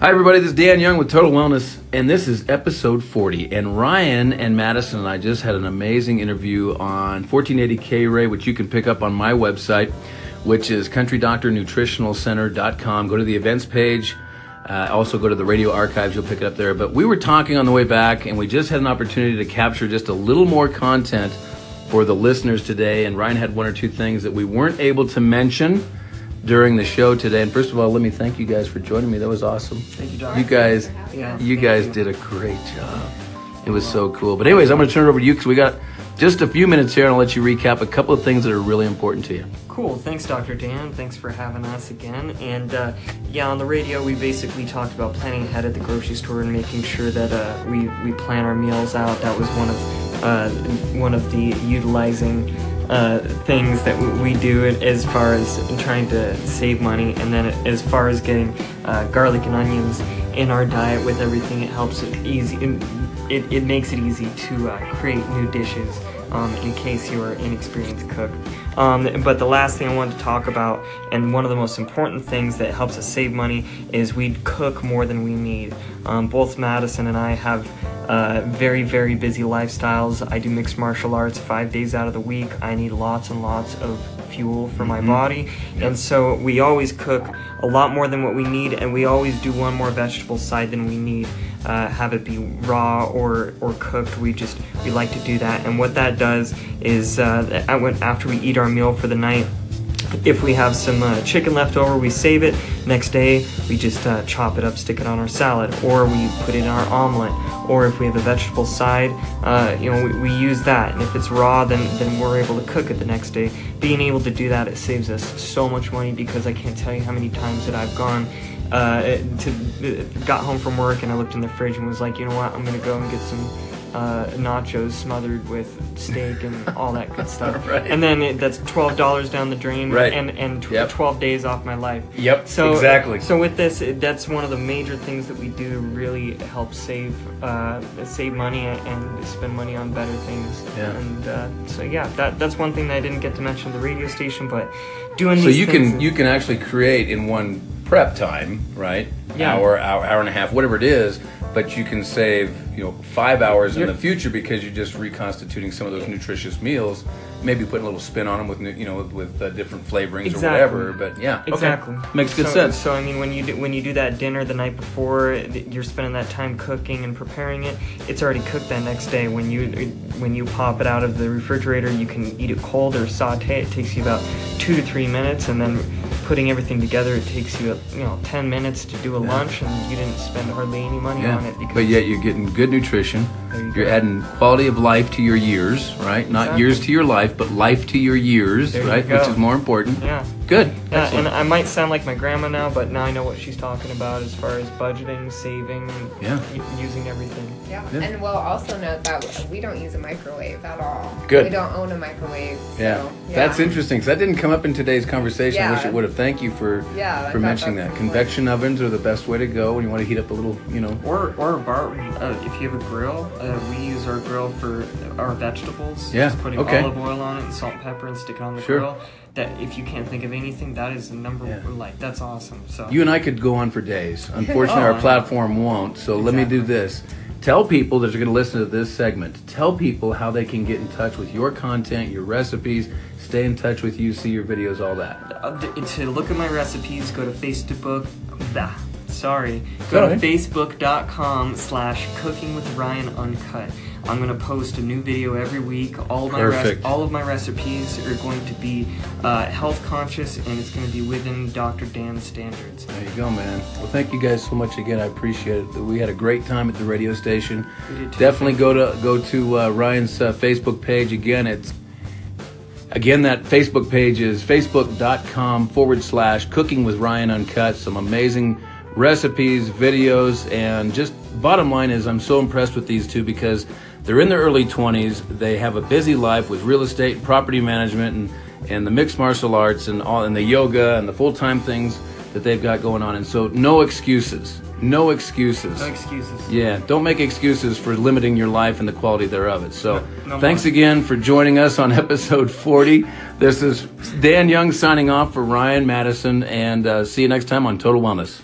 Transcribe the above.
Hi, everybody. This is Dan Young with Total Wellness, and this is episode 40. And Ryan and Madison and I just had an amazing interview on 1480 K Ray, which you can pick up on my website, which is countrydoctornutritionalcenter.com. Go to the events page. Uh, also, go to the radio archives. You'll pick it up there. But we were talking on the way back, and we just had an opportunity to capture just a little more content for the listeners today. And Ryan had one or two things that we weren't able to mention during the show today. And first of all, let me thank you guys for joining me. That was awesome. Thank you, Doc. You guys, Yeah, you guys you. did a great job. It was so cool. But anyways, I'm going to turn it over to you because we got just a few minutes here, and I'll let you recap a couple of things that are really important to you. Cool. Thanks, Dr. Dan. Thanks for having us again. And uh, yeah, on the radio, we basically talked about planning ahead at the grocery store and making sure that uh, we we plan our meals out. That was one of uh, one of the utilizing. Uh, things that we do as far as trying to save money, and then as far as getting uh, garlic and onions in our diet with everything, it helps it easy. It, it makes it easy to uh, create new dishes um, in case you're an inexperienced cook. Um, but the last thing I wanted to talk about, and one of the most important things that helps us save money, is we cook more than we need. Um, both Madison and I have uh, very, very busy lifestyles. I do mixed martial arts five days out of the week. I need lots and lots of fuel for my body. And so we always cook a lot more than what we need, and we always do one more vegetable side than we need. Uh, have it be raw or, or cooked. We just we like to do that, and what that does is uh, after we eat our meal for the night, if we have some uh, chicken left over, we save it. Next day, we just uh, chop it up, stick it on our salad, or we put it in our omelet. Or if we have a vegetable side, uh, you know, we, we use that. And if it's raw, then then we're able to cook it the next day. Being able to do that, it saves us so much money because I can't tell you how many times that I've gone uh, to got home from work and I looked in the fridge and was like, you know what, I'm gonna go and get some uh, nachos smothered with steak and all that good stuff. Right. And then it, that's twelve dollars down the drain, Right. And and tw- Yep. twelve days off my life. Yep, So exactly. So with this, it, that's one of the major things that we do to really help save uh, save money and spend money on better things. Yeah. And uh, so yeah, that that's one thing that I didn't get to mention the radio station, but doing So you can you can actually create in one prep time, right? Yeah. Hour, hour, hour and a half, whatever it is. But you can save you know five hours in You're- the future because you're just reconstituting some of those nutritious meals. Maybe putting a little spin on them with new- you know with uh, different flavorings Exactly. or whatever. But yeah, okay. Exactly. makes good so, sense. So I mean, when you do, when you do that dinner the night before, th- you're spending that time cooking and preparing it. It's already cooked that next day. When you when you pop it out of the refrigerator, you can eat it cold or saute. It takes you about two to three minutes, and then putting everything together, it takes you you know ten minutes to do a lunch, and you didn't spend hardly any money on it. But yet you're getting good nutrition. There you You're adding quality of life to your years, right? Not Exactly. years to your life, but life to your years, There right? go. Which is more important. yeah. Good. Yeah, Excellent. and I might sound like my grandma now, but now I know what she's talking about as far as budgeting, saving, Yeah. using everything. Yeah. Yeah. and we'll also note that we don't use a microwave at all. Good. We don't own a microwave. So, yeah. that's interesting. because that didn't come up in today's conversation. I wish it would have. Thank you for Yeah, for thought mentioning that. important. Convection ovens are the best way to go when you want to heat up a little, you know. Or or a bar. Uh, if you have a grill, uh, we use our grill for our vegetables. Yeah, Just putting okay. olive oil on it and salt and pepper and stick it on the Sure. grill. That if you can't think of anything, that is the number Yeah. one. Like that's awesome. So You and I could go on for days. Unfortunately, Oh, our platform won't. So let me do this. Tell people that are going to listen to this segment. Tell people how they can get in touch with your content, your recipes, stay in touch with you, see your videos, all that. Uh, to look at my recipes, go to Facebook. Bah, sorry. Go to facebook.com slash cooking with Ryan Uncut. I'm gonna post a new video every week. All of my Perfect. all of my recipes are going to be uh, health conscious, and it's going to be within Dr. Dan's standards. There you go, man. Well, thank you guys so much again. I appreciate it. We had a great time at the radio station. We did too. Definitely go to go to uh, Ryan's uh, Facebook page again. It's again that Facebook page is facebook.com forward slash Cooking with Ryan Uncut. Some amazing recipes, videos, and just bottom line is I'm so impressed with these two because they're in their early 20s. They have a busy life with real estate, and property management, and and the mixed martial arts and all and the yoga and the full time things that they've got going on. And so no excuses. No excuses. No excuses. Yeah, don't make excuses for limiting your life and the quality thereof. It. So, No- no thanks more. again for joining us on episode 40. This is Dan Young signing off for Ryan Madison, and uh, see you next time on Total Wellness.